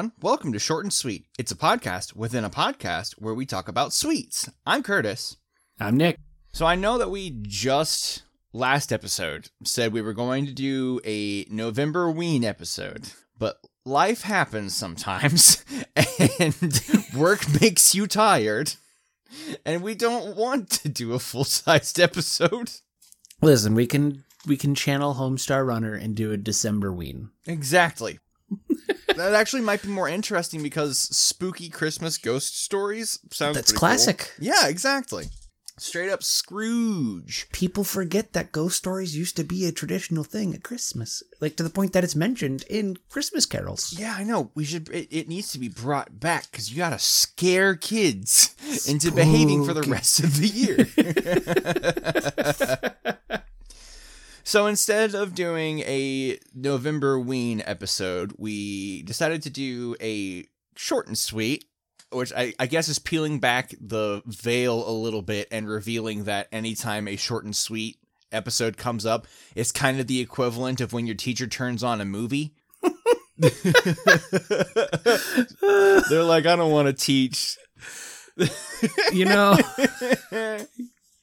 Everyone. Welcome to Short and Sweet. It's a podcast within a podcast where we talk about sweets. I'm Curtis. I'm Nick. So I know that we just last episode said we were going to do a November Ween episode, but life happens sometimes and work makes you tired. And we don't want to do a full sized episode. Listen, we can we can channel Homestar Runner and do a Decemberween. Exactly. That actually might be more interesting because spooky Christmas ghost stories sounds That's pretty cool. classic. Yeah, exactly. Straight up Scrooge. People forget that ghost stories used to be a traditional thing at Christmas, like to the point that it's mentioned in Christmas carols. Yeah, I know. We should. It, it needs to be brought back because you gotta scare kids into behaving for the rest of the year. so instead of doing a November Ween episode, we decided to do a short and sweet, which I, I guess is peeling back the veil a little bit and revealing that anytime a short and sweet episode comes up, it's kind of the equivalent of when your teacher turns on a movie. They're like, I don't want to teach. You know,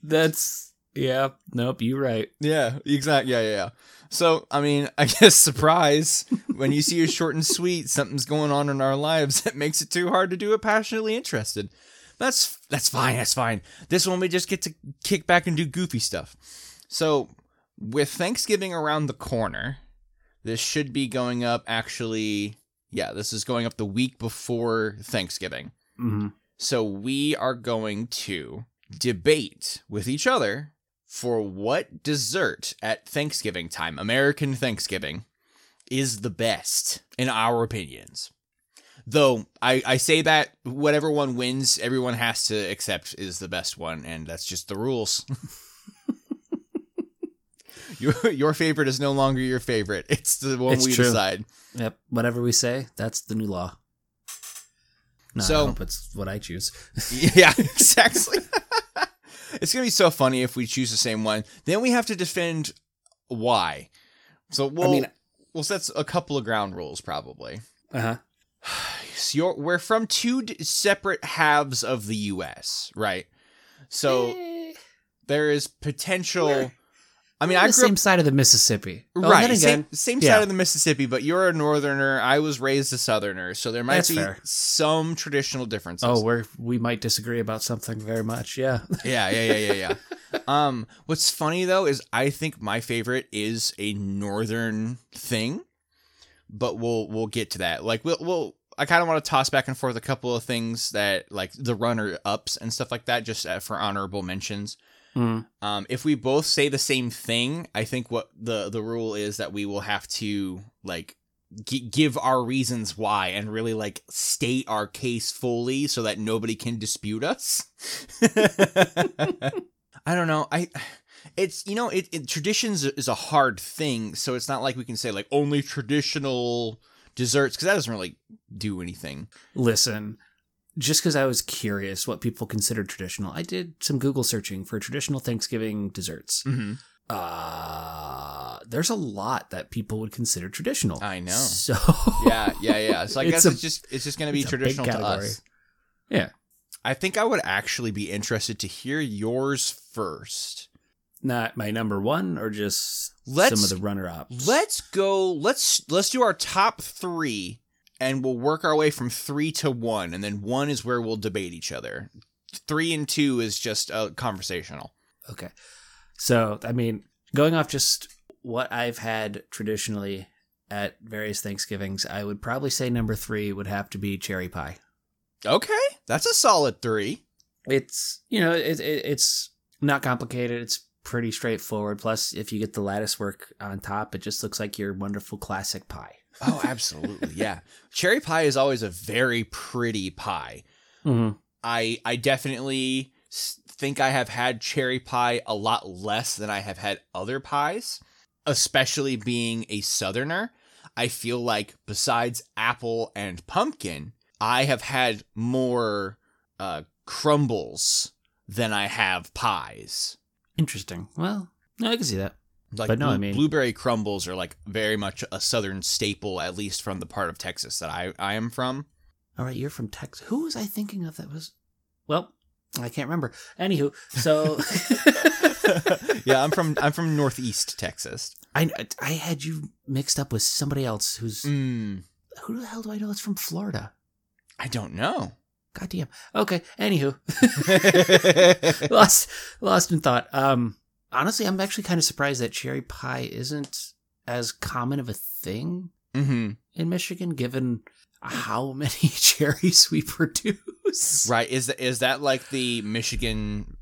that's yeah. Nope, You're right. Yeah, exactly. Yeah, yeah, yeah. So, I mean, I guess surprise when you see a short and sweet, something's going on in our lives that makes it too hard to do it passionately interested. That's that's fine. That's fine. This one we just get to kick back and do goofy stuff. So, with Thanksgiving around the corner, this should be going up actually. Yeah, this is going up the week before Thanksgiving. hmm So we are going to debate with each other for what dessert at Thanksgiving time, American Thanksgiving, is the best in our opinions. Though I, I say that whatever one wins, everyone has to accept is the best one, and that's just the rules. your your favorite is no longer your favorite. It's the one It's we true. decide. Yep. Whatever we say, that's the new law. No, So- it's what I choose. Yeah, exactly. it's gonna be so funny if we choose the same one. Then we have to defend why. So we'll mean- we'll set a couple of ground rules probably. Uh huh. So we're from two d- separate halves of the U.S., right? So there is potential. I mean, I the grew up same side of the Mississippi. Oh, right, then same, again, same yeah. side of the Mississippi, but you're a northerner. I was raised a southerner, so there might That's be fair. some traditional differences. Oh, we're we might disagree about something very much. Yeah. Yeah, yeah, yeah, yeah, yeah. um, what's funny though is I think my favorite is a northern thing, but we'll we'll get to that. Like we'll we'll I kind of want to toss back and forth a couple of things that like the runner ups and stuff like that, just uh, for honorable mentions. Mm. Um, if we both say the same thing, I think what the the rule is that we will have to like g- give our reasons why and really like state our case fully so that nobody can dispute us. I don't know. I it's you know it, it traditions is a hard thing, so it's not like we can say like only traditional desserts because that doesn't really do anything. Listen, just because I was curious what people consider traditional, I did some Google searching for traditional Thanksgiving desserts. Mm-hmm. Uh, there's a lot that people would consider traditional. I know. So Yeah, yeah, yeah. So I It's guess a- it's just it's just gonna be it's a big traditional to us. Yeah. I think I would actually be interested to hear yours first. not my number one, or just Let's- some of the runner-ups. Let's go. Let's let's do our top three, and we'll work our way from three to one, and then one is where we'll debate each other. Three and two is just uh, conversational. Okay. So, I mean, going off just what I've had traditionally at various Thanksgivings, I would probably say number three would have to be cherry pie. Okay, that's a solid three. It's, you know, it, it, it's not complicated. It's pretty straightforward. Plus, if you get the lattice work on top, it just looks like your wonderful classic pie. Oh, absolutely, yeah. Cherry pie is always a very pretty pie. Mm-hmm. I I definitely think I have had cherry pie a lot less than I have had other pies, especially being a southerner. I feel like besides apple and pumpkin, I have had more uh, crumbles than I have pies. Interesting. Well, no, I can see that. Like But no, blue- I mean- blueberry crumbles are like very much a southern staple, at least from the part of Texas that I I am from. All right, you're from Texas. Who was I thinking of that was? Well, I can't remember. Anywho, so yeah, I'm from I'm from northeast Texas. I I had you mixed up with somebody else who's Mm, who the hell do I know? It's from Florida. I don't know. Goddamn. Okay. Anywho, lost lost in thought. Um, honestly, I'm actually kind of surprised that cherry pie isn't as common of a thing hmm in Michigan, given how many cherries we produce. Right? Is that is that like the Michigan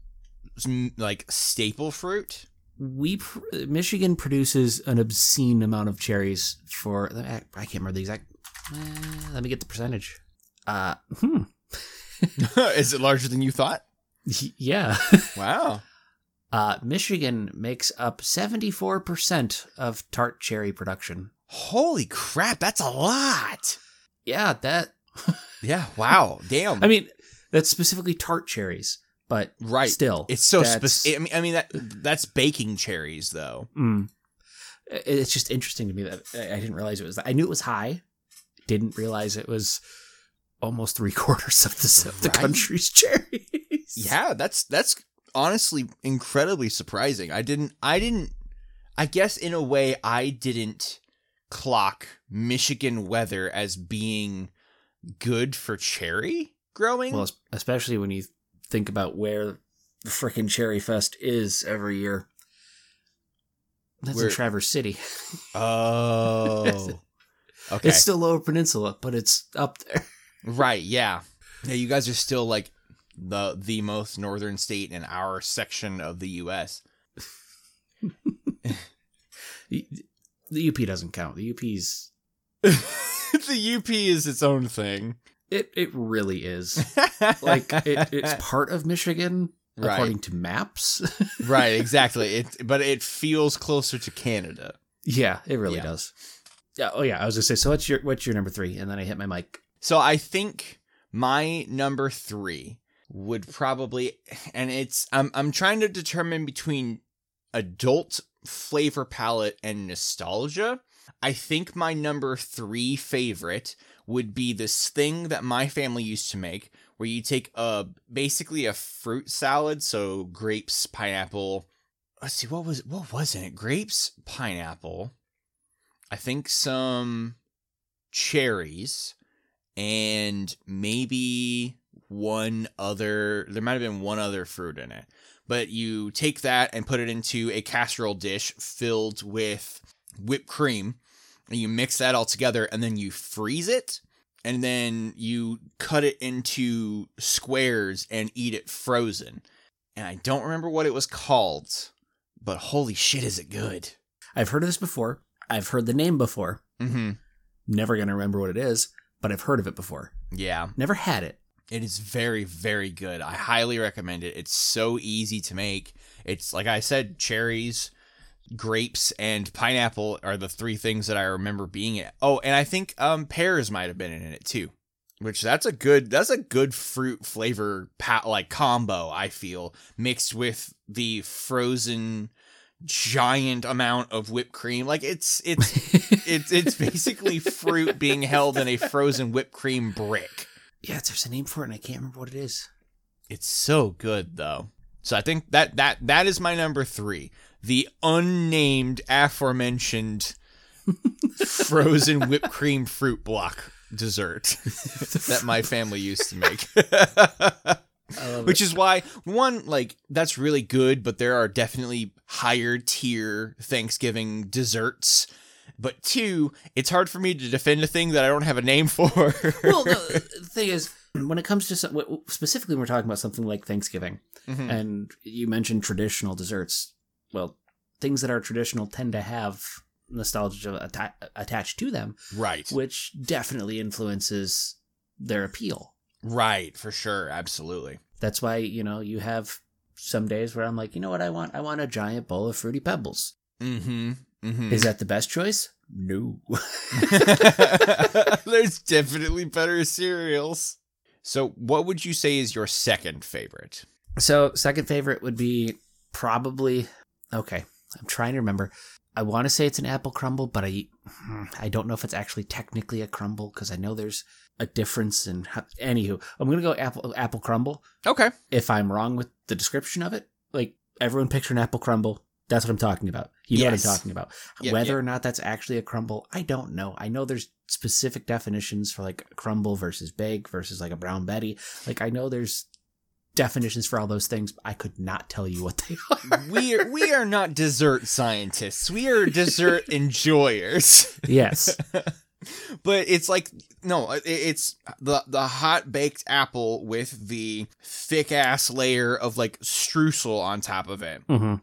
mm, like staple fruit? We pr- Michigan produces an obscene amount of cherries for I I can't remember the exact. eh, let me get the percentage. Uh, hmm. is it larger than you thought? Yeah. Wow. Uh, Michigan makes up 74% of tart cherry production. Holy crap, that's a lot. Yeah, that. Yeah. Wow. Damn. I mean, that's specifically tart cherries, but right. still. It's so specific. I mean, I mean that that's baking cherries though. Mm. It's just interesting to me that I didn't realize it was. I knew it was high, didn't realize it was almost three quarters of the, of the Right. country's cherries. Yeah, that's that's honestly incredibly surprising. I didn't I didn't I guess in a way I didn't clock Michigan weather as being good for cherry growing. Well, especially when you think about where the frickin' Cherry Fest is every year. That's Where- in Traverse City. oh. Okay. It's still Lower Peninsula, but it's up there. right, yeah. Yeah, you guys are still like the the most northern state in our section of the US. The the UP doesn't count. The UP's the UP is its own thing. it it really is. Like it, it's part of Michigan Right. according to maps. right, exactly. It but it feels closer to Canada. yeah, it really Yeah. does. Yeah. Oh yeah. I was gonna say. So what's your what's your number three? And then I hit my mic. So I think my number 3 would probably and it's I'm I'm trying to determine between adult flavor palette and nostalgia. I think my number 3 favorite would be this thing that my family used to make where you take a basically a fruit salad, so grapes, pineapple. Let's see what was what was in it? Grapes, pineapple. I think some cherries and maybe one other there might have been one other fruit in it. But you take that and put it into a casserole dish filled with whipped cream and you mix that all together and then you freeze it and then you cut it into squares and eat it frozen. And I don't remember what it was called, but holy shit, is it good! I've heard of this before. I've heard the name before. Mm-hmm. Never gonna remember what it is, but I've heard of it before. Yeah, Never had it. It is very, very good. I highly recommend it. It's so easy to make. It's like I said, cherries, grapes, and pineapple are the three things that I remember being in. it. Oh, and I think um pears might have been in it too. Which that's a good that's a good fruit flavor pa- like combo I feel mixed with the frozen giant amount of whipped cream like it's it's it's it's basically fruit being held in a frozen whipped cream brick. Yeah, there's a name for it, and I can't remember what it is. It's so good though. So I think that that that is my number 3. The unnamed aforementioned frozen whipped cream fruit block dessert that my family used to make. Which is why one like that's really good, but there are definitely higher tier Thanksgiving desserts. But two, it's hard for me to defend a thing that I don't have a name for. well, the thing is, when it comes to some, specifically, when we're talking about something like Thanksgiving, Mhm. and you mentioned traditional desserts. Well, things that are traditional tend to have nostalgia atta- attached to them, right. which definitely influences their appeal. Right, for sure, absolutely. That's why you know you have some days where I'm like, you know what, I want, I want a giant bowl of fruity pebbles. Mm-hmm. Mm-hmm. Is that the best choice? No. There's definitely better cereals. So, what would you say is your second favorite? So, second favorite would be probably okay. I'm trying to remember. I want to say it's an apple crumble, but I I don't know if it's actually technically a crumble because I know there's a difference in. How, anywho, I'm gonna go apple apple crumble. Okay. If I'm wrong with the description of it, like everyone picture an apple crumble. That's what I'm talking about. You know Yes. what I'm talking about. Yep, Whether yep. or not that's actually a crumble, I don't know. I know there's specific definitions for like crumble versus bake versus like a brown betty. Like I know there's definitions for all those things. But I could not tell you what they are. We are we are not dessert scientists. We are dessert enjoyers. yes. but it's like no, it's the the hot baked apple with the thick ass layer of like streusel on top of it. hmm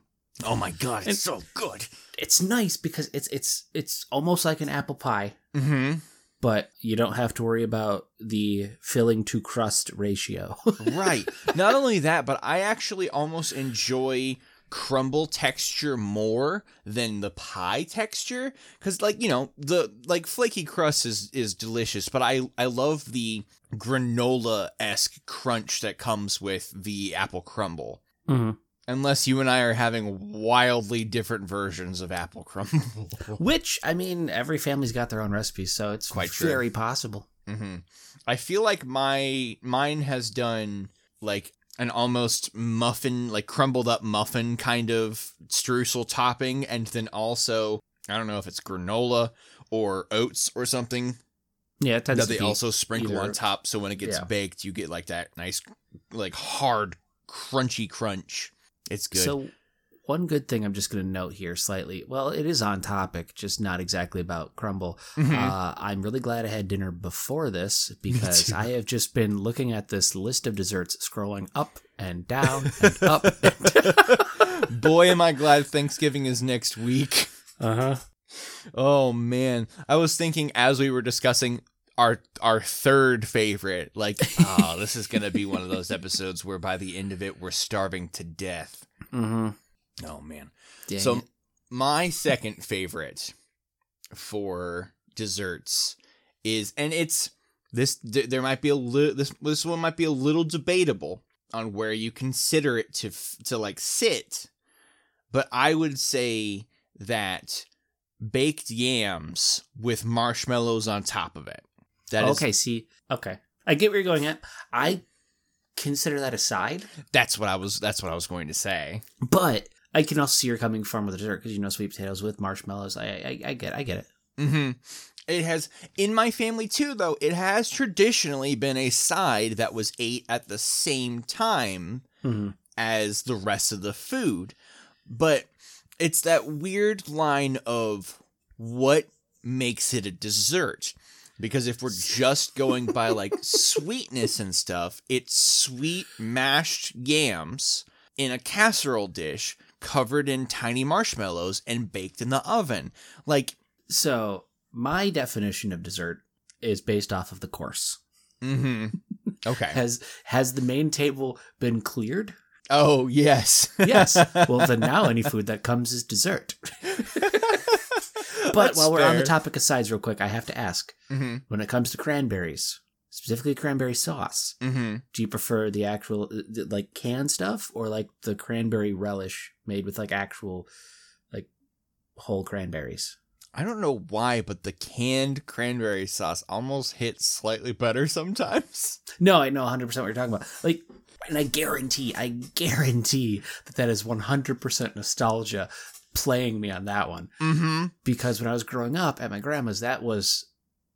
Oh my god, And- it's so good. It's nice because it's it's it's almost like an apple pie, Mm-hmm. but you don't have to worry about the filling to crust ratio. right. Not only that, but I actually almost enjoy crumble texture more than the pie texture cuz like, you know, the like flaky crust is is delicious, but I I love the granola-esque crunch that comes with the apple crumble. hmm Unless you and I are having wildly different versions of apple crumble. Which I mean, every family's got their own recipes, so it's Quite true. very possible. hmm I feel like my mine has done like an almost muffin, like crumbled up muffin kind of streusel topping, and then also I don't know if it's granola or oats or something Yeah, it tends that they also sprinkle on top. So when it gets Yeah. baked, you get like that nice, like hard, crunchy crunch. It's good. So, one good thing I'm just going to note here slightly. Well, it is on topic, just not exactly about crumble. Mhm. Uh, I'm really glad I had dinner before this because. I have just been looking at this list of desserts, scrolling up and down and up. Boy, am I glad Thanksgiving is next week. uh huh. Oh man, I was thinking as we were discussing our our third favorite, like, oh, this is gonna be one of those episodes where by the end of it we're starving to death. Mm-hmm. Oh man. Dang so it. my second favorite for desserts is, and it's this. There might be a little. This this one might be a little debatable on where you consider it to to like sit, but I would say that baked yams with marshmallows on top of it. That is okay, see, okay, I get where you're going at. I consider that a side, that's what I was. That's what I was going to say. but I can also see you're coming from with dessert because you know sweet potatoes with marshmallows. I, I, I get, I get it. Mm-hmm. It has in my family too, though. It has traditionally been a side that was ate at the same time Mm-hmm. as the rest of the food, but it's that weird line of what makes it a dessert. Because if we're just going by like sweetness and stuff, it's sweet mashed yams in a casserole dish covered in tiny marshmallows and baked in the oven. Like, So my definition of dessert is based off of the course. mm-hmm. Okay. Has has the main table been cleared? Oh, yes. Yes. well, then now any food that comes is dessert. But while we're on the topic of sides, real quick, I have to ask: Mhm, when it comes to cranberries, specifically cranberry sauce, mhm. do you prefer the actual uh, like canned stuff or like the cranberry relish made with like actual like whole cranberries? I don't know why, but the canned cranberry sauce almost hits slightly better sometimes. No, I know 100% what you're talking about. Like, and I guarantee, I guarantee that that is 100% nostalgia playing me on that one. Mm-hmm. Because when I was growing up at my grandma's, that was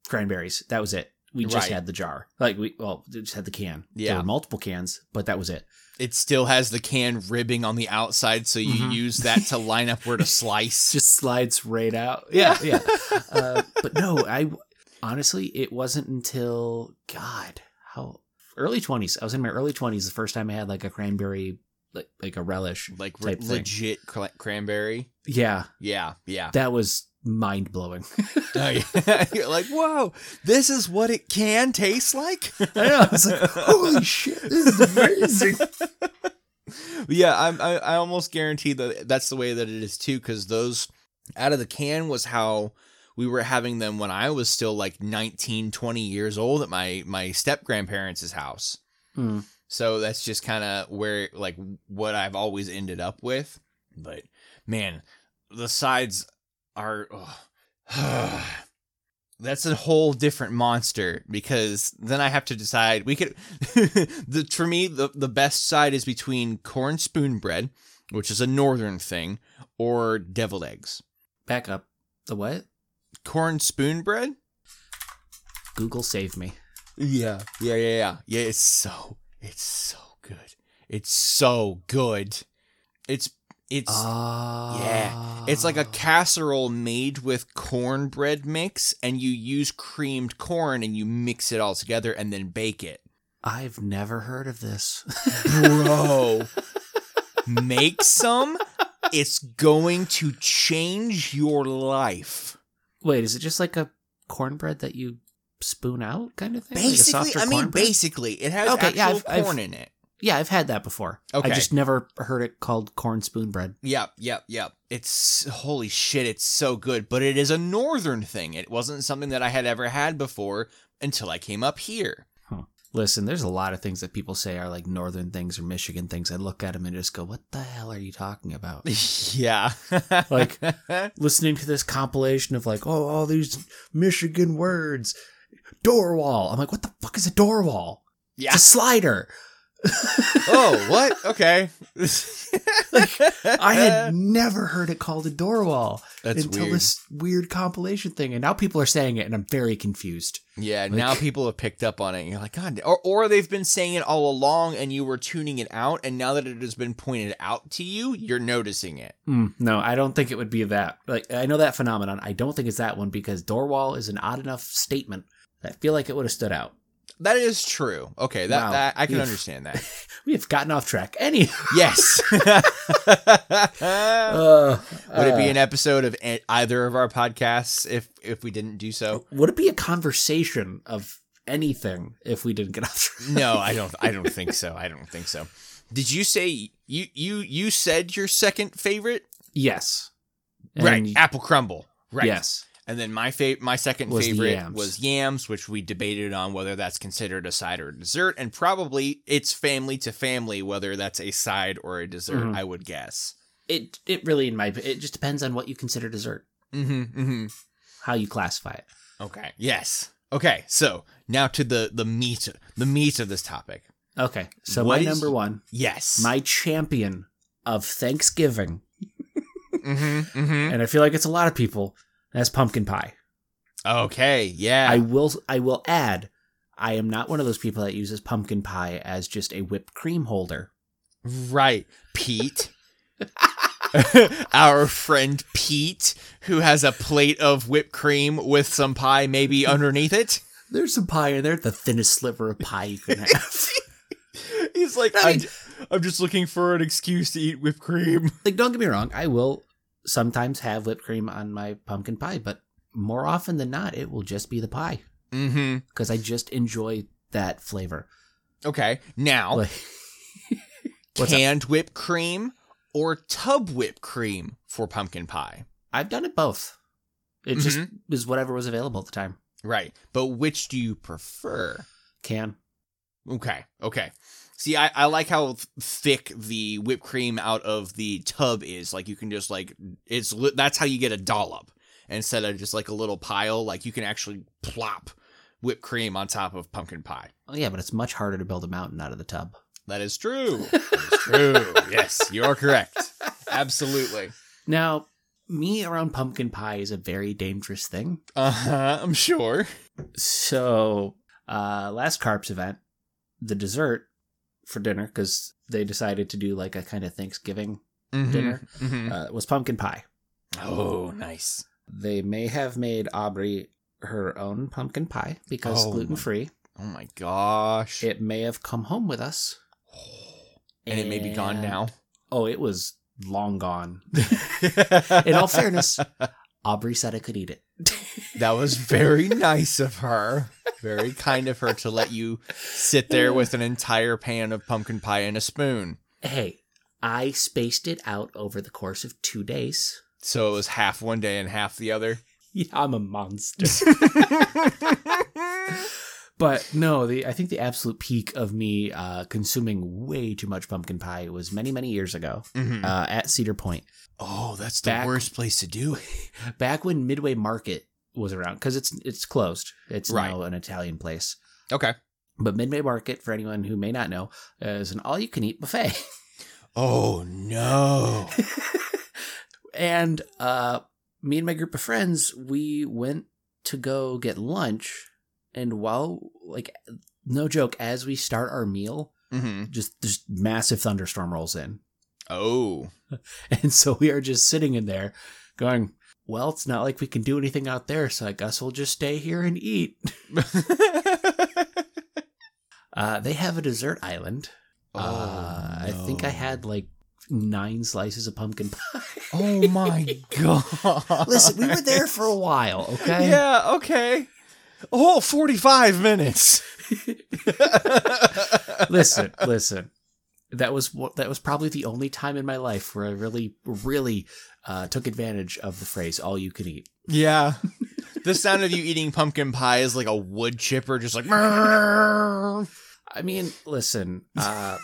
cranberries. That was it. We just Right. had the jar. Like, we, well, we just had the can. There Yeah. were multiple cans, but that was it. It still has the can ribbing on the outside, so you Mhm. use that to line up where to slice. Just slides right out. Yeah, yeah. uh, but no, I honestly, it wasn't until, God, how early 20s. I was in my early 20s the first time I had like a cranberry, like, like a relish. like re- legit cra- cranberry. Yeah, Yeah, yeah. that was mind blowing. Oh, yeah. You're like, whoa, this is what it can taste like. I know. I was like, holy shit, this is amazing. yeah, I'm, I I almost guarantee that that's the way that it is too, because those out of the can was how we were having them when I was still like 19, 20 years old at my my step grandparents' house. Hmm. So that's just kind of where like what I've always ended up with. But man, the sides are. ugh. That's a whole different monster because then I have to decide. We could, the for me the the best side is between corn spoon bread, which is a northern thing, or deviled eggs. Back up. The what? Corn spoon bread. Google save me. Yeah, yeah, yeah, yeah. Yeah, it's so it's so good. It's so good. It's it's Uh, yeah. It's like a casserole made with cornbread mix and you use creamed corn and you mix it all together and then bake it. I've never heard of this. Bro, make some. It's going to change your life. Wait, is it just like a cornbread that you spoon out kind of thing? Basically, softer I mean cornbread? basically, it has Okay, actual yeah, I've- I've- corn in it. Yeah, I've had that before. Okay. I just never heard it called corn spoon bread. Yep, yep, yep. It's holy shit, it's so good, but it is a northern thing. It wasn't something that I had ever had before until I came up here. Listen, there's a lot of things that people say are like northern things or Michigan things. I look at them and just go, "What the hell are you talking about?" yeah. Like- Listening to this compilation of like, "Oh, all these Michigan words." Door wall. I'm like, "What the fuck is a door wall?" yeah. It's a slider. oh, what? Okay. I had never heard it called a door wall That's until weird. this weird compilation thing, and now people are saying it, and I'm very confused. Yeah, now people have picked up on it and you're like, God, or, or they've been saying it all along and you were tuning it out, and now that it has been pointed out to you, you're noticing it. Mm, no, I don't think it would be that. Like I know that phenomenon. I don't think it's that one because door wall is an odd enough statement I feel like it would have stood out. That is true. Okay, that, Wow. that I can We've- understand that. We have gotten off track. Any yes. uh, Would it be an episode of either of our podcasts if if we didn't do so? would it be a conversation of anything if we didn't get off track? No, I don't. I don't think so. I don't think so. Did you say you you you said your second favorite? Yes. right, And- apple crumble. Right. Yes. And then my fa- my second Was favorite yams. was yams, which we debated on whether that's considered a side or a dessert, and probably it's family to family whether that's a side or a dessert. Mhm. I would guess. It it really in my it just depends on what you consider dessert, Mm-hmm. Mm-hmm. how you classify it. Okay. Yes. Okay. So now to the the meat the meat of this topic. Okay. So What my is- number one, Yes. my champion of Thanksgiving, Mm-hmm. Mm-hmm. and I feel like it's a lot of people. That's pumpkin pie. Okay. Yeah. I will I will add, I am not one of those people that uses pumpkin pie as just a whipped cream holder. Right. Pete. Our friend Pete, who has a plate of whipped cream with some pie maybe underneath it. There's some pie in there, the thinnest sliver of pie you can have. He's like, I mean- I'm just looking for an excuse to eat whipped cream. like don't get me wrong, I will sometimes have whipped cream on my pumpkin pie, but more often than not, it will just be the pie Mm-hmm. because I just enjoy that flavor. Okay. Now, Like, What's up? canned whipped cream or tub whipped cream for pumpkin pie. I've done it both. It just is whatever was available at the time. Right. But which do you prefer? Can Okay. Okay. See, I, I like how thick the whipped cream out of the tub is. Like you can just like it's that's how you get a dollop instead of just like a little pile. Like you can actually plop whipped cream on top of pumpkin pie. oh yeah, but it's much harder to build a mountain out of the tub. That is true. That is true. yes, you are correct. Absolutely. Now, me around pumpkin pie is a very dangerous thing. Uh huh. I'm sure. So, uh, last Carps event, the dessert for dinner, because they decided to do like a kind of Thanksgiving dinner, Mhm. uh, was pumpkin pie. Oh, nice. They may have made Aubrey her own pumpkin pie because Oh, gluten free. Oh my gosh. It may have come home with us. and it may be gone now. Oh, it was long gone. In all fairness, Aubrey said I could eat it. That was very nice of her. Very kind of her to let you sit there with an entire pan of pumpkin pie and a spoon. hey, I spaced it out over the course of two days. So it was half one day and half the other. Yeah, I'm a monster. but no, the I think the absolute peak of me uh, consuming way too much pumpkin pie was many many years ago Mhm. uh, at Cedar Point. oh, that's the back- worst place to do it. back when Midway Market was around because it's it's closed. It's Right. now an Italian place. Okay. But Midway Market, for anyone who may not know, is an all-you-can-eat buffet. Oh no. and uh, me and my group of friends, we went to go get lunch, and while like no joke, as we start our meal, hmm just this massive thunderstorm rolls in, Oh. and so we are just sitting in there, going. Well, it's not like we can do anything out there, so I guess we'll just stay here and eat. Uh, they have a dessert island. uh, I think I Oh, had like nine slices of pumpkin pie. Oh my god. Listen, we were there for a while, okay? Yeah, okay. A whole 45 minutes. listen, listen. That was what that was probably the only time in my life where I really, really uh, took advantage of the phrase "all you can eat." Yeah. The sound of you eating pumpkin pie is like a wood chipper, just like. I mean, listen. Uh,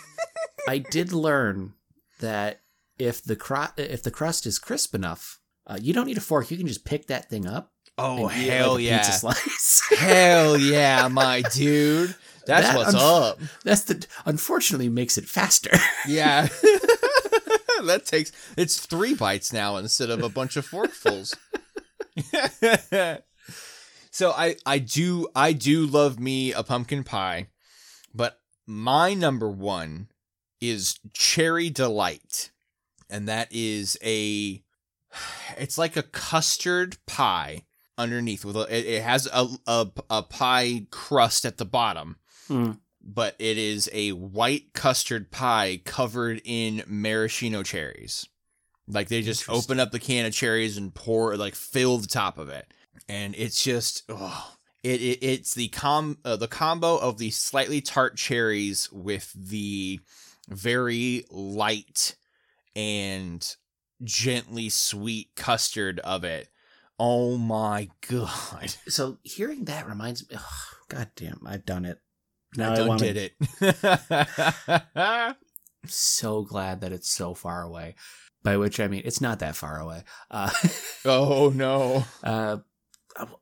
I did learn that if the cru- if the crust is crisp enough, uh, you don't need a fork. You can just pick that thing up. Oh, and eat it hell like yeah. Hell yeah, my dude. That's That what's up. That's the unfortunately makes it faster. Yeah. that takes it's three bites now instead of a bunch of forkfuls. so I I do I do love me a pumpkin pie, but my number one is cherry delight. And that is a it's like a custard pie underneath with a, it, it has a, a a pie crust at the bottom Hmm. but it is a white custard pie covered in maraschino cherries. Like they just open up the can of cherries and pour like fill the top of it, and it's just oh, it, it it's the com uh, the combo of the slightly tart cherries with the very light and gently sweet custard of it. Oh my god! So hearing that reminds me. Oh, God damn, I've done it. Now I I, want did it. So glad that it's so far away. By which I mean it's not that far away. Uh, oh no. uh,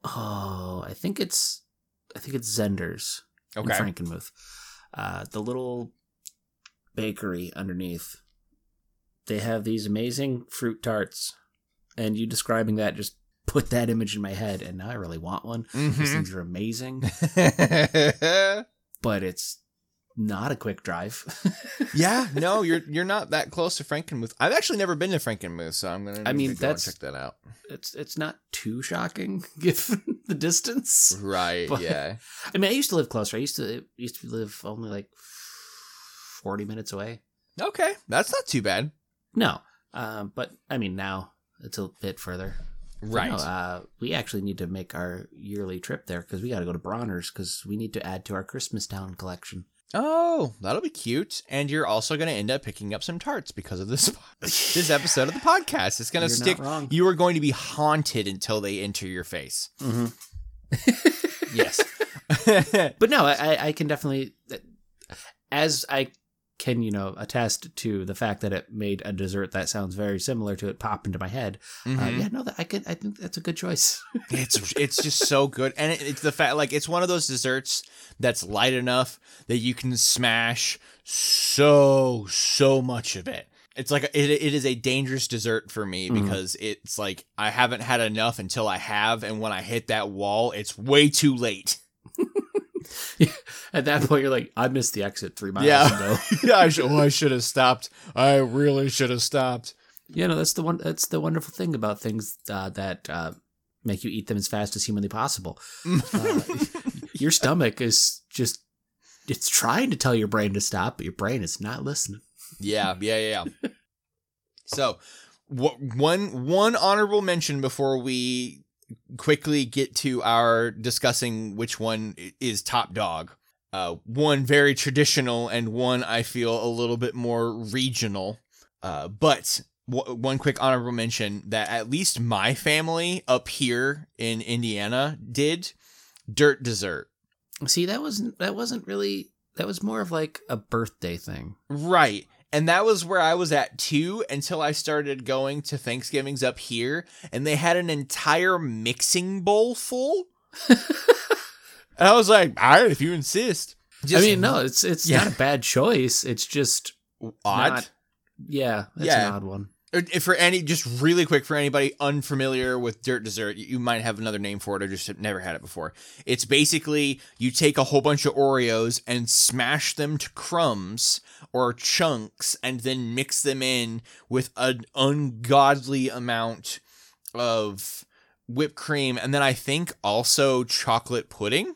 oh, I think it's, I think it's Zehnder's in Frankenmuth. Uh, the little bakery underneath. They have these amazing fruit tarts, and you describing that just put that image in my head, and now I really want one. These Mhm. things are amazing, but it's not a quick drive. yeah, no, you're you're not that close to Frankenmuth. I've actually never been to Frankenmuth, so I'm gonna. I mean, need to go and that's- check that out. it's it's not too shocking given the distance. Right? But- yeah. I mean, I used to live closer. I used to used to live only like forty minutes away. Okay, that's not too bad. No, um, but I mean now it's a bit further. Right. no, uh, we actually need to make our yearly trip there because we got to go to Bronner's because we need to add to our Christmas Town collection. oh, that'll be cute. And you're also gonna end up picking up some tarts because of this this episode of the podcast. It's gonna stick. not wrong. You are going to be haunted until they enter your face. Mm-hmm. Yes. But no, I, I can definitely, as I can, you know, attest to the fact that it made a dessert that sounds very similar to it pop into my head. Uh, Mhm. yeah, no, that I could. I think that's a good choice. It's it's just so good, and it, it's the fact like it's one of those desserts that's light enough that you can smash so so much of it. It's like it, it is a dangerous dessert for me Mhm. because it's like I haven't had enough until I have, and when I hit that wall, it's way too late. At that point, you're like, I missed the exit three miles Yeah. ago. yeah, I should. I should have stopped. I really should have stopped. you know, that's the one. That's the wonderful thing about things uh, that uh, make you eat them as fast as humanly possible. Uh, your stomach is just. It's trying to tell your brain to stop, but your brain is not listening. Yeah, yeah, yeah. so, one one honorable mention before we quickly get to our discussing which one is top dog. Uh, one very traditional and one I feel a little bit more regional. Uh, but w- one quick honorable mention that at least my family up here in Indiana did dirt dessert. See, that wasn't that wasn't really that was more of like a birthday thing. Right. And that was where I was at too until I started going to Thanksgivings up here and they had an entire mixing bowl full. and I was like, all right, if you insist. I mean, no, it's it's Yeah. not a bad choice. It's just odd. not- yeah, it's Yeah. an odd one. For any, just really quick for anybody unfamiliar with dirt dessert, you- you might have another name for it or just have never had it before. It's basically you take a whole bunch of Oreos and smash them to crumbs or chunks and then mix them in with an ungodly amount of whipped cream and then I think also chocolate pudding.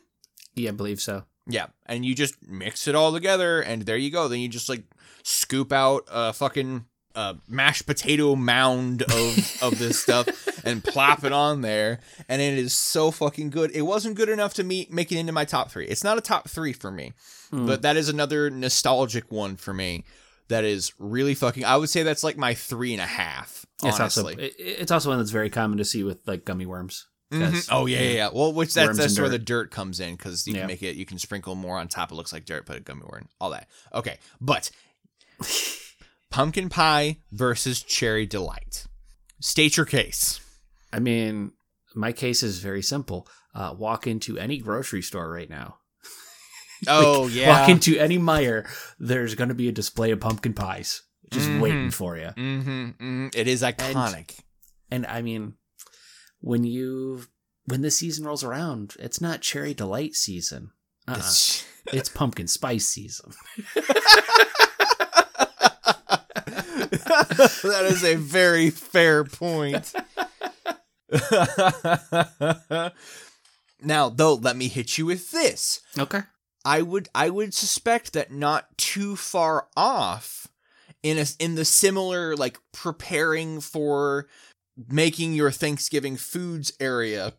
Yeah, I believe so. Yeah, and you just mix it all together, and there you go. Then you just like scoop out a fucking uh, mashed potato mound of of this stuff and plop it on there, and it is so fucking good. It wasn't good enough to me make it into my top three. It's not a top three for me, Mm. but that is another nostalgic one for me. That is really fucking. I would say that's like my three and a half. It's also Honestly. it, it's also one that's very common to see with like gummy worms. Mhm. Oh yeah, yeah, yeah. Well, which that's that's where the dirt. dirt comes in because you Yeah. can make it. You can sprinkle more on top. It looks like dirt, put a gummy worm, all that. Okay, but pumpkin pie versus cherry delight. State your case. I mean, my case is very simple. Uh, walk into any grocery store right now. Oh yeah. Walk into any Meijer. There's going to be a display of pumpkin pies just Mhm. waiting for you. mm-hmm, hmm It is iconic. And I mean, when you when the season rolls around, it's not cherry delight season. Uh-uh. It's- It's pumpkin spice season. that is a very fair point. now, though, let me hit you with this. Okay. I would I would suspect that not too far off in a in the similar like preparing for making your Thanksgiving foods area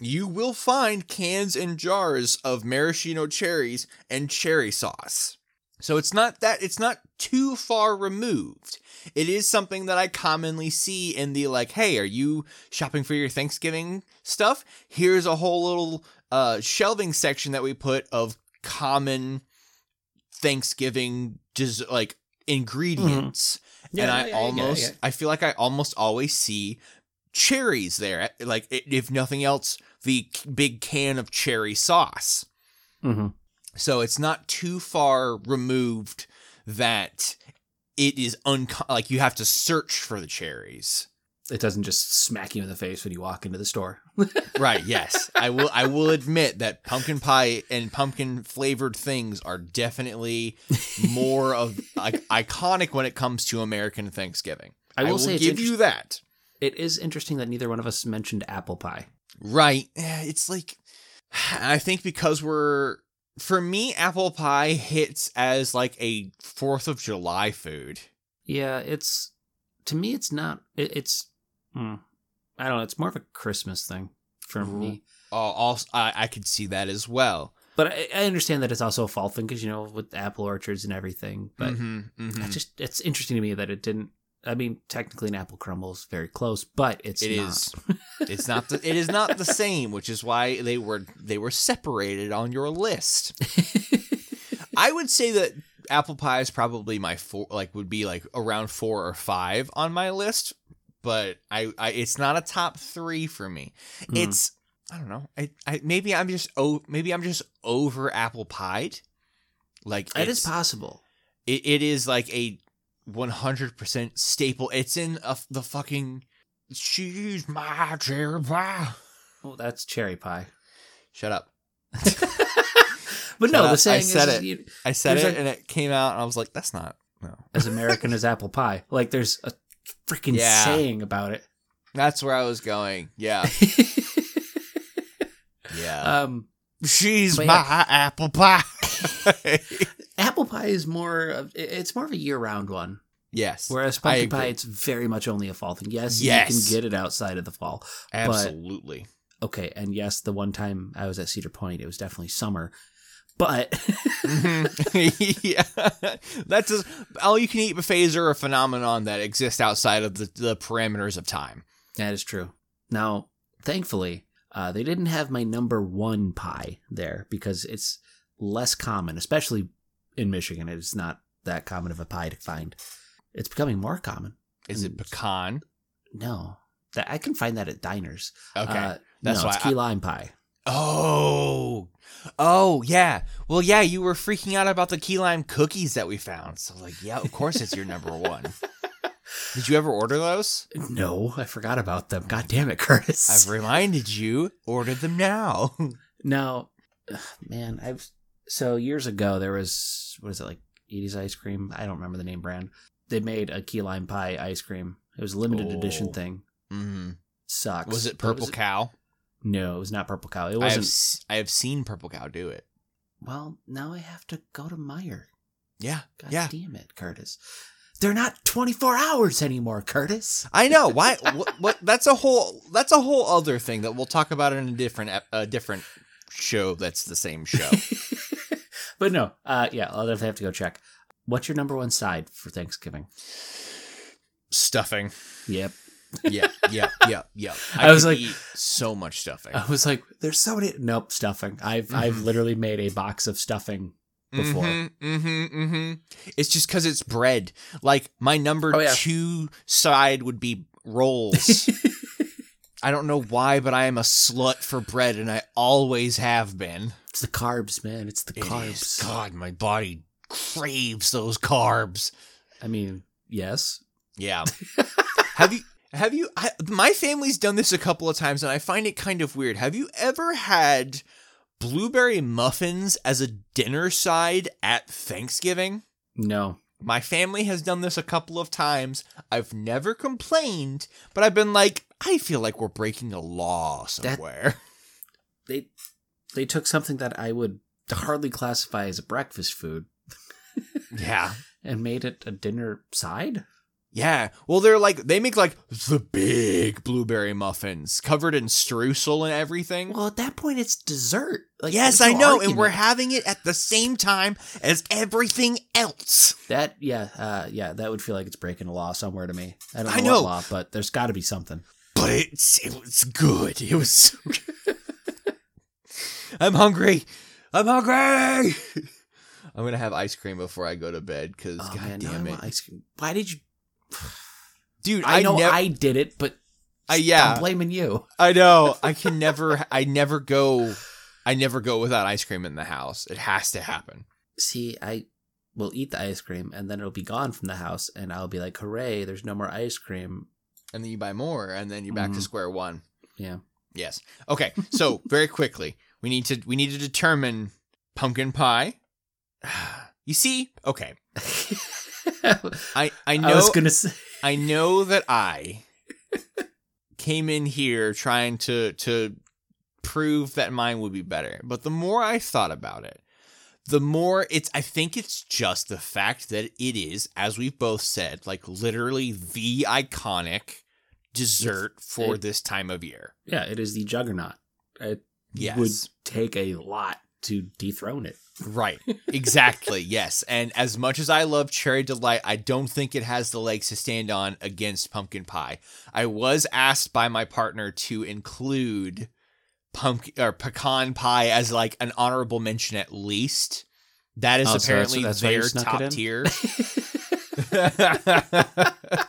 you will find cans and jars of maraschino cherries and cherry sauce. So it's not that it's not too far removed. It is something that I commonly see in the like, hey, are you shopping for your Thanksgiving stuff? Here's a whole little uh shelving section that we put of common Thanksgiving des- like ingredients. and I almost I feel like I almost always see cherries there. Like if nothing else, the big can of cherry sauce. hmm So it's not too far removed that it is unco- like you have to search for the cherries. It doesn't just smack you in the face when you walk into the store. Right, yes. I will I will admit that pumpkin pie and pumpkin flavored things are definitely more of like iconic when it comes to American Thanksgiving. I will say it's give you that. It is interesting that neither one of us mentioned apple pie. Right. Eh, It's like I think because we're for me apple pie hits as like a 4th of July food. Yeah, it's to me. It's not. It, it's. Hmm, I don't know. It's more of a Christmas thing for Mhm. me. Uh, also I, I could see that as well. But I, I understand that it's also a fall thing because you know with apple orchards and everything. But Mhm, mhm. it's just it's interesting to me that it didn't. I mean, technically, an apple crumble is very close, but it's It not. is. It's not. The, it is not the same, which is why they were they were separated on your list. I would say that apple pie is probably my four. Like would be like around four or five on my list, but I, I it's not a top three for me. Mhm. It's I don't know. I, I maybe I'm just oh maybe I'm just over apple pied. Like It is possible. it, it is like a 100% staple. It's in a, the fucking she's my cherry pie. Oh, that's cherry pie. Shut up. But no, Shut the up. saying I said is, it. you- I said it and it came out and I was like, that's not. No. as American as apple pie. Like there's a freaking Yeah. saying about it. That's where I was going. Yeah. Yeah. um, she's my yeah. apple pie. apple pie is more of it's more of a year-round one, yes. whereas pumpkin pie it's very much only a fall thing. Yes, Yes. you can get it outside of the fall. Absolutely. Okay, and yes, the one time I was at Cedar Point, it was definitely summer, but Mhm. yeah. That's just, all you can eat buffets are a phenomenon that exists outside of the, the parameters of time. that is true. Now, thankfully, Uh, they didn't have my number one pie there because it's less common, especially in Michigan. It's not that common of a pie to find. It's becoming more common. Is it Mm. pecan? No, that I can find that at diners. Okay. Uh, that's no, why it's I- key lime pie. Oh, oh yeah. Well, yeah, you were freaking out about the key lime cookies that we found. So, like, yeah, of course it's your number one. Did you ever order those? No, I forgot about them. God damn it, Curtis. I've reminded you. Order them now. Now, man, I've so years ago there was what is it like Edy's ice cream? I don't remember the name brand. They made a key lime pie ice cream. It was a limited edition Oh. thing. hmm Sucks. Was it Purple Cow? No, it was not purple cow. It I have, wasn't. s- I have seen Purple Cow do it. Well, now I have to go to Meijer. Yeah, God yeah. damn it, Curtis. They're not 24 hours anymore, Curtis. I know. Why? what, what? That's a whole. That's a whole other thing that we'll talk about in a different a different show. That's the same show. but no, uh, yeah, I'll definitely have to go check. What's your number one side for Thanksgiving? stuffing. Yep. Yeah, yeah, yeah, yeah. I was like- eat so much stuffing. I was like, there's so many. Nope, stuffing. I've I've Mhm. literally made a box of stuffing. before. Mm-hmm, mm-hmm, mm-hmm. It's just because it's bread. Like my number Oh, yeah. two side would be rolls. I don't know why, but I am a slut for bread, and I always have been. it's the carbs, man. It's the It is. carbs. God, my body craves those carbs. I mean, yes. Yeah. have you? Have you? I, my family's done this a couple of times, and I find it kind of weird. Have you ever had blueberry muffins as a dinner side at Thanksgiving? No. My family has done this a couple of times. I've never complained, but I've been like, I feel like we're breaking a law somewhere. They they took something that I would hardly classify as a breakfast food yeah. and made it a dinner side. Yeah. Well, they're like, they make like the big blueberry muffins covered in streusel and everything. Well, at that point, it's dessert. Like, yes, I know. argument. And we're having it at the same time as everything else. that. Yeah, uh, yeah. That would feel like it's breaking a law somewhere to me. I don't know, I know. law, but there's got to be something. But it's, it was good. It was so good. I'm hungry. I'm hungry. I'm going to have ice cream before I go to bed because, Oh god man, I damn it. want ice cream. Why did you? Dude, I, I, know nev- I did it, but I- yeah. I'm blaming you. I know. I can never. I never go. I never go without ice cream in the house. It has to happen. See, I will eat the ice cream and then it'll be gone from the house, and I'll be like, "Hooray! There's no more ice cream." And then you buy more, and then you're back to Mhm. square one. Yeah. Yes. Okay. So very quickly, we need to we need to determine pumpkin pie. You see? Okay. I I know I was gonna say. I know that I came in here trying to to prove that mine would be better. But the more I thought about it, the more it's I think it's just the fact that it is, as we've both said, like literally the iconic dessert for it- this time of year. Yeah, it is the juggernaut. It Yes. would take a lot to dethrone it. Right. Exactly. yes. And as much as I love Cherry Delight, I don't think it has the legs to stand on against pumpkin pie. I was asked by my partner to include pumpkin or pecan pie as like an honorable mention at least. That is Oh, so that's- apparently that's their top tier.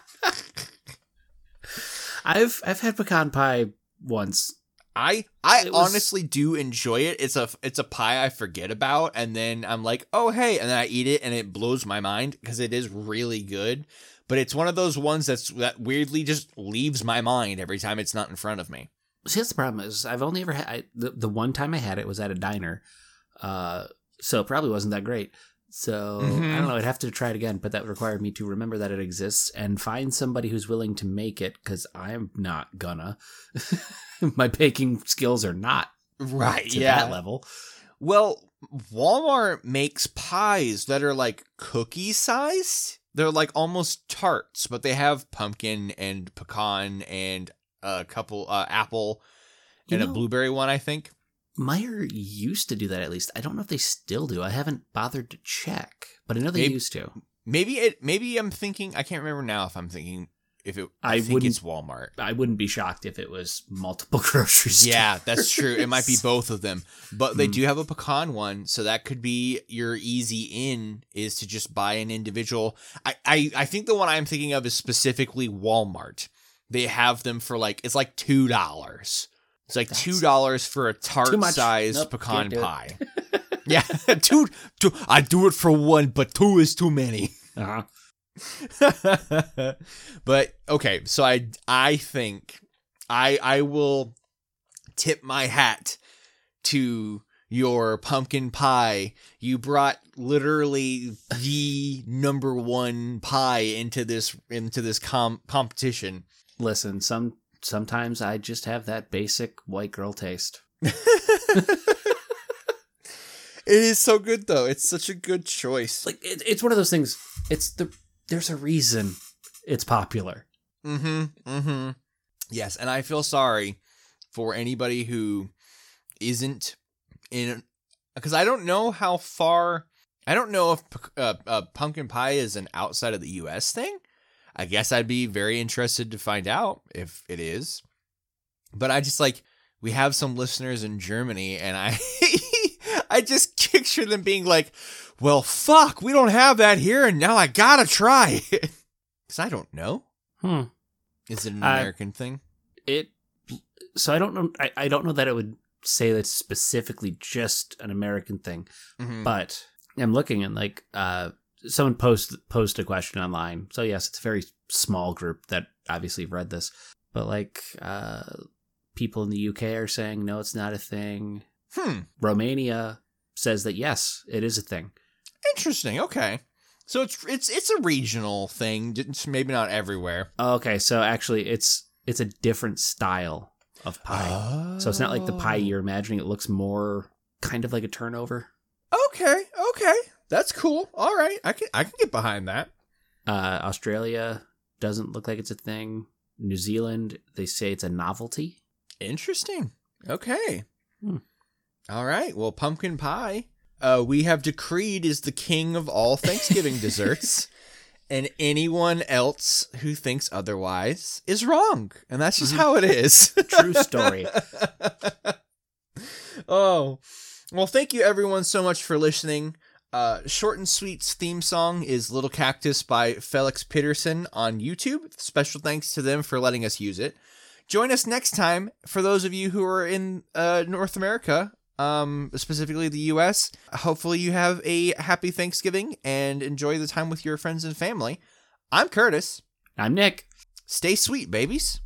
I've I've had pecan pie once. I I was- honestly do enjoy it. It's a it's a pie I forget about, and then I'm like, oh hey, and then I eat it, and it blows my mind because it is really good. But it's one of those ones that's that weirdly just leaves my mind every time it's not in front of me. See, that's the problem is I've only ever had I, the the one time I had it was at a diner, uh, so it probably wasn't that great. So Mhm. I don't know. I'd have to try it again, but that would require me to remember that it exists and find somebody who's willing to make it because I'm not gonna. My baking skills are not Right? to that level. Well, Walmart makes pies that are like cookie sized. They're like almost tarts, but they have pumpkin and pecan and a couple uh, apple You and a blueberry one, I think. Meijer used to do that at least. I don't know if they still do. I haven't bothered to check, but I know they Maybe- used to. Maybe it. Maybe I'm thinking. I can't remember now if I'm thinking if it. I, I think it's Walmart. I wouldn't be shocked if it was multiple grocery stores. Yeah, that's true. It might be both of them, but they Hmm. do have a pecan one, so that could be your easy in is to just buy an individual. I, I, I think the one I'm thinking of is specifically Walmart. They have them for like it's like two dollars. It's like That's two dollars for a tart sized Nope, pecan can't do it. pie. yeah, two, two. I do it for one, but two is too many. Uh-huh. but okay, so I I think I I will tip my hat to your pumpkin pie. You brought literally the number one pie into this into this com- competition. Listen, some sometimes I just have that basic white girl taste. It is so good though. It's such a good choice. Like it, it's one of those things. It's the there's a reason it's popular. Mm-hmm. Mm-hmm. Yes, and I feel sorry for anybody who isn't in because I don't know how far. I don't know if uh, uh, pumpkin pie is an outside of the U.S. thing. I guess I'd be very interested to find out if it is. But I just like we have some listeners in Germany, and I I just picture them being like, "Well, fuck, we don't have that here, and now I gotta try it." Because I don't know. Hmm. Is it an American thing? It so I don't know. I, I don't know that it would say that's specifically just an American thing, Mhm. but I'm looking and like uh someone post post a question online. So yes, it's a very small group that obviously read this, but like uh people in the UK are saying no, it's not a thing. hmm. Romania says that yes, it is a thing. Interesting. Okay. So it's it's it's a regional thing. It's maybe not everywhere. Okay, so actually it's it's a different style of pie. So it's not like the pie you're imagining. It looks more kind of like a turnover. Okay. Okay. That's cool. All right. I can I can get behind that. Uh, Australia doesn't look like it's a thing. New Zealand, they say it's a novelty. Interesting. Okay. Hmm. All right. Well, pumpkin pie, uh, we have decreed is the king of all Thanksgiving desserts, and anyone else who thinks otherwise is wrong, and that's just Mhm. how it is. True story. oh, well, thank you everyone so much for listening. Uh, Short and Sweet's theme song is Little Cactus by Felix Peterson on YouTube. Special thanks to them for letting us use it. Join us next time for those of you who are in uh, North America, um, specifically the US. Hopefully, you have a happy Thanksgiving and enjoy the time with your friends and family. I'm Curtis. I'm Nick. Stay sweet, babies.